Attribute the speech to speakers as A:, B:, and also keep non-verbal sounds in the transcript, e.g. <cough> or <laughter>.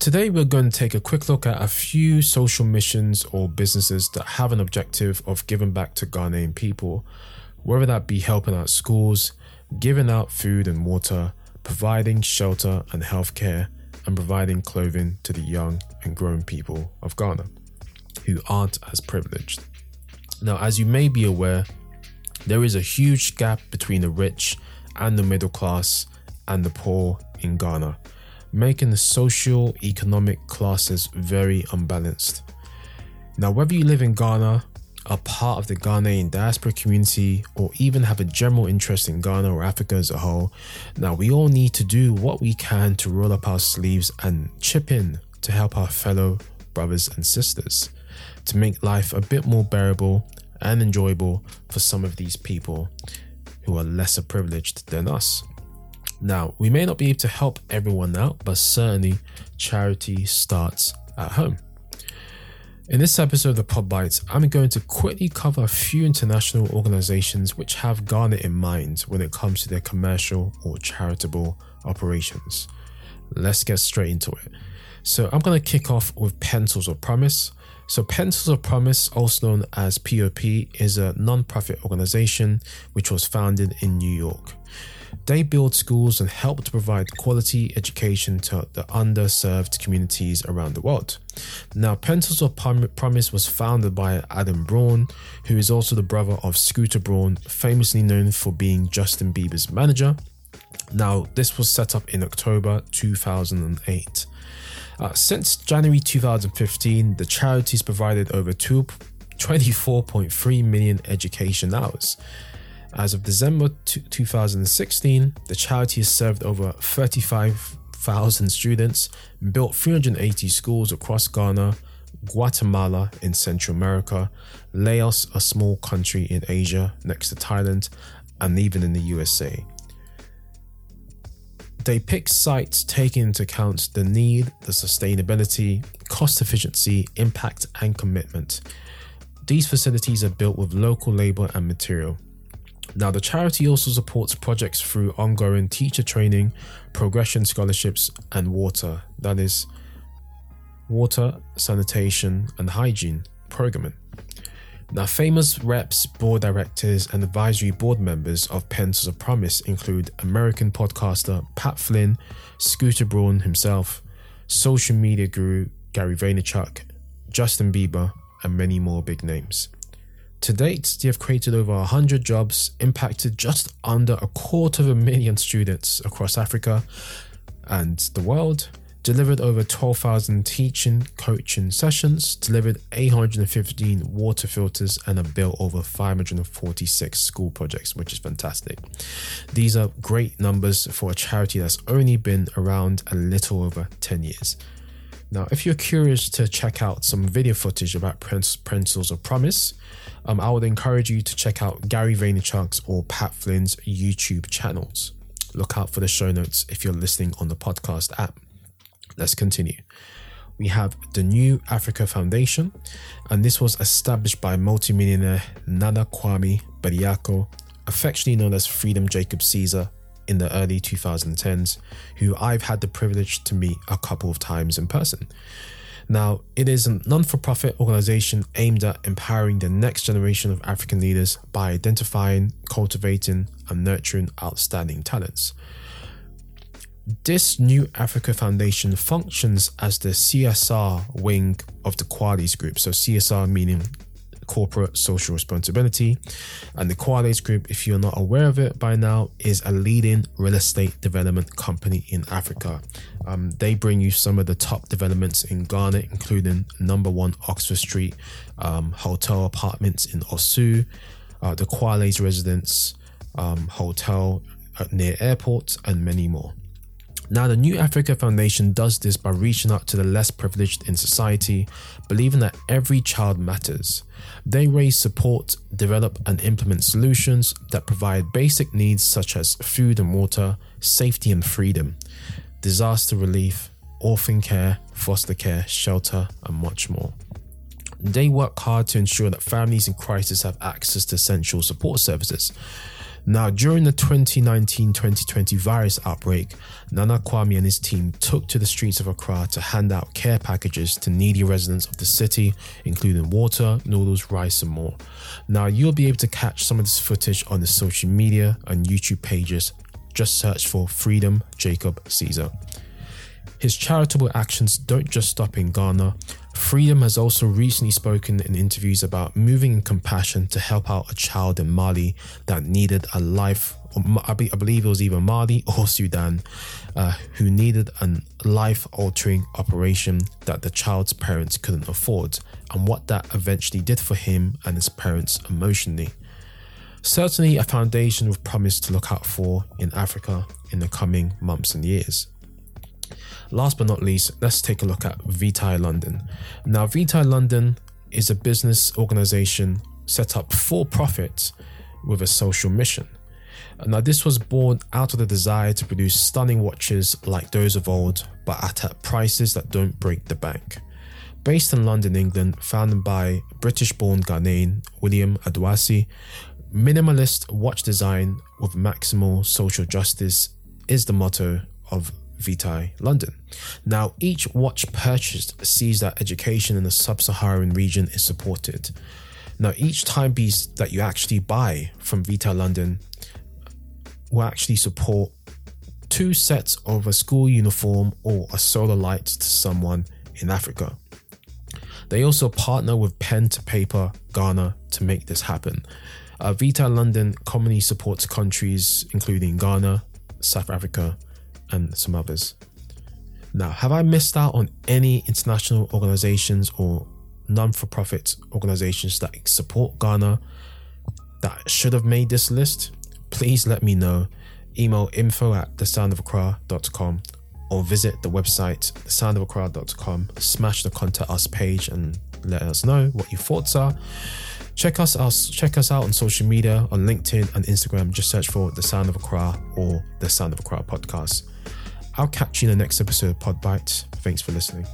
A: Today, we're going to take a quick look at a few social missions or businesses that have an objective of giving back to Ghanaian people, whether that be helping out schools, giving out food and water, providing shelter and healthcare, and providing clothing to the young and growing people of Ghana who aren't as privileged. Now, as you may be aware, there is a huge gap between the rich and the middle class and the poor in Ghana, making the social economic classes very unbalanced. Now, whether you live in Ghana, are part of the Ghanaian diaspora community, or even have a general interest in Ghana or Africa as a whole, now we all need to do what we can to roll up our sleeves and chip in to help our fellow brothers and sisters to make life a bit more bearable and enjoyable for some of these people who are lesser privileged than us. Now, we may not be able to help everyone out, but certainly charity starts at home. In this episode of the Pod Bites, I'm going to quickly cover a few international organizations which have Ghana in mind when it comes to their commercial or charitable operations. Let's get straight into it. So, I'm going to kick off with Pencils of Promise. So, Pencils of Promise, also known as POP, is a non profit organization which was founded in New York. They build schools and help to provide quality education to the underserved communities around the world. Now, Pencils of Promise was founded by Adam Braun, who is also the brother of Scooter Braun, famously known for being Justin Bieber's manager. Now, this was set up in October 2008. Uh, since January 2015, the charity's provided over 24.3 million education hours. As of December 2016, the charity has served over 35,000 students, built 380 schools across Ghana, Guatemala in Central America, Laos, a small country in Asia next to Thailand, and even in the USA. They pick sites taking into account the need, the sustainability, cost efficiency, impact, and commitment. These facilities are built with local labor and material. Now, the charity also supports projects through ongoing teacher training, progression scholarships, and water that is, water, sanitation, and hygiene programming. Now, famous reps, board directors, and advisory board members of Pencils of Promise include American podcaster Pat Flynn, Scooter Braun himself, social media guru Gary Vaynerchuk, Justin Bieber, and many more big names. To date, they have created over 100 jobs, impacted just under a quarter of a million students across Africa and the world, delivered over 12,000 teaching coaching sessions, delivered 815 water filters, and have built over 546 school projects, which is fantastic. These are great numbers for a charity that's only been around a little over 10 years. Now, if you're curious to check out some video footage about Pencils of Promise, um, I would encourage you to check out Gary Vaynerchuk's or Pat Flynn's YouTube channels. Look out for the show notes if you're listening on the podcast app. Let's continue. We have the New Africa Foundation, and this was established by multimillionaire Nana Kwame Bediako, affectionately known as Freedom Jacob Caesar, in the early 2010s, who I've had the privilege to meet a couple of times in person. Now, it is a non for profit organization aimed at empowering the next generation of African leaders by identifying, cultivating, and nurturing outstanding talents. This New Africa Foundation functions as the CSR wing of the Qualies Group. So, CSR meaning corporate social responsibility. And the Qualies Group, if you're not aware of it by now, is a leading real estate development company in Africa. Um, they bring you some of the top developments in Ghana, including number one Oxford Street um, hotel apartments in Osu, uh, the Qualies Residence um, Hotel uh, near airport, and many more. Now, the New Africa Foundation does this by reaching out to the less privileged in society, believing that every child matters. They raise support, develop, and implement solutions that provide basic needs such as food and water, safety and freedom, disaster relief, orphan care, foster care, shelter, and much more. They work hard to ensure that families in crisis have access to essential support services. Now, during the 2019 2020 virus outbreak, Nana Kwame and his team took to the streets of Accra to hand out care packages to needy residents of the city, including water, noodles, rice, and more. Now, you'll be able to catch some of this footage on the social media and YouTube pages. Just search for Freedom Jacob Caesar. His charitable actions don't just stop in Ghana. Freedom has also recently spoken in interviews about moving in compassion to help out a child in Mali that needed a life. I believe it was either Mali <laughs> or Sudan, uh, who needed a life altering operation that the child's parents couldn't afford, and what that eventually did for him and his parents emotionally. Certainly, a foundation with promise to look out for in Africa in the coming months and years. Last but not least, let's take a look at Vitae London. Now, Vitae London is a business organization set up for profit with a social mission. Now, this was born out of the desire to produce stunning watches like those of old, but at prices that don't break the bank. Based in London, England, founded by British born Ghanaian William Adoasi, minimalist watch design with maximal social justice is the motto of Vitae London. Now, each watch purchased sees that education in the sub Saharan region is supported. Now, each timepiece that you actually buy from Vitae London will actually support two sets of a school uniform or a solar light to someone in Africa. They also partner with Pen to Paper Ghana to make this happen. Uh, Vitae London commonly supports countries including Ghana, South Africa, and some others. Now, have I missed out on any international organizations or non for profit organizations that support Ghana that should have made this list? Please let me know. Email info at thesoundofaccra.com or visit the website thesoundofaccra.com. Smash the contact us page and let us know what your thoughts are. Check us out, check us out on social media on LinkedIn and Instagram. Just search for The Sound of Accra or The Sound of Accra podcast. I'll catch you in the next episode of Pod Bites. Thanks for listening.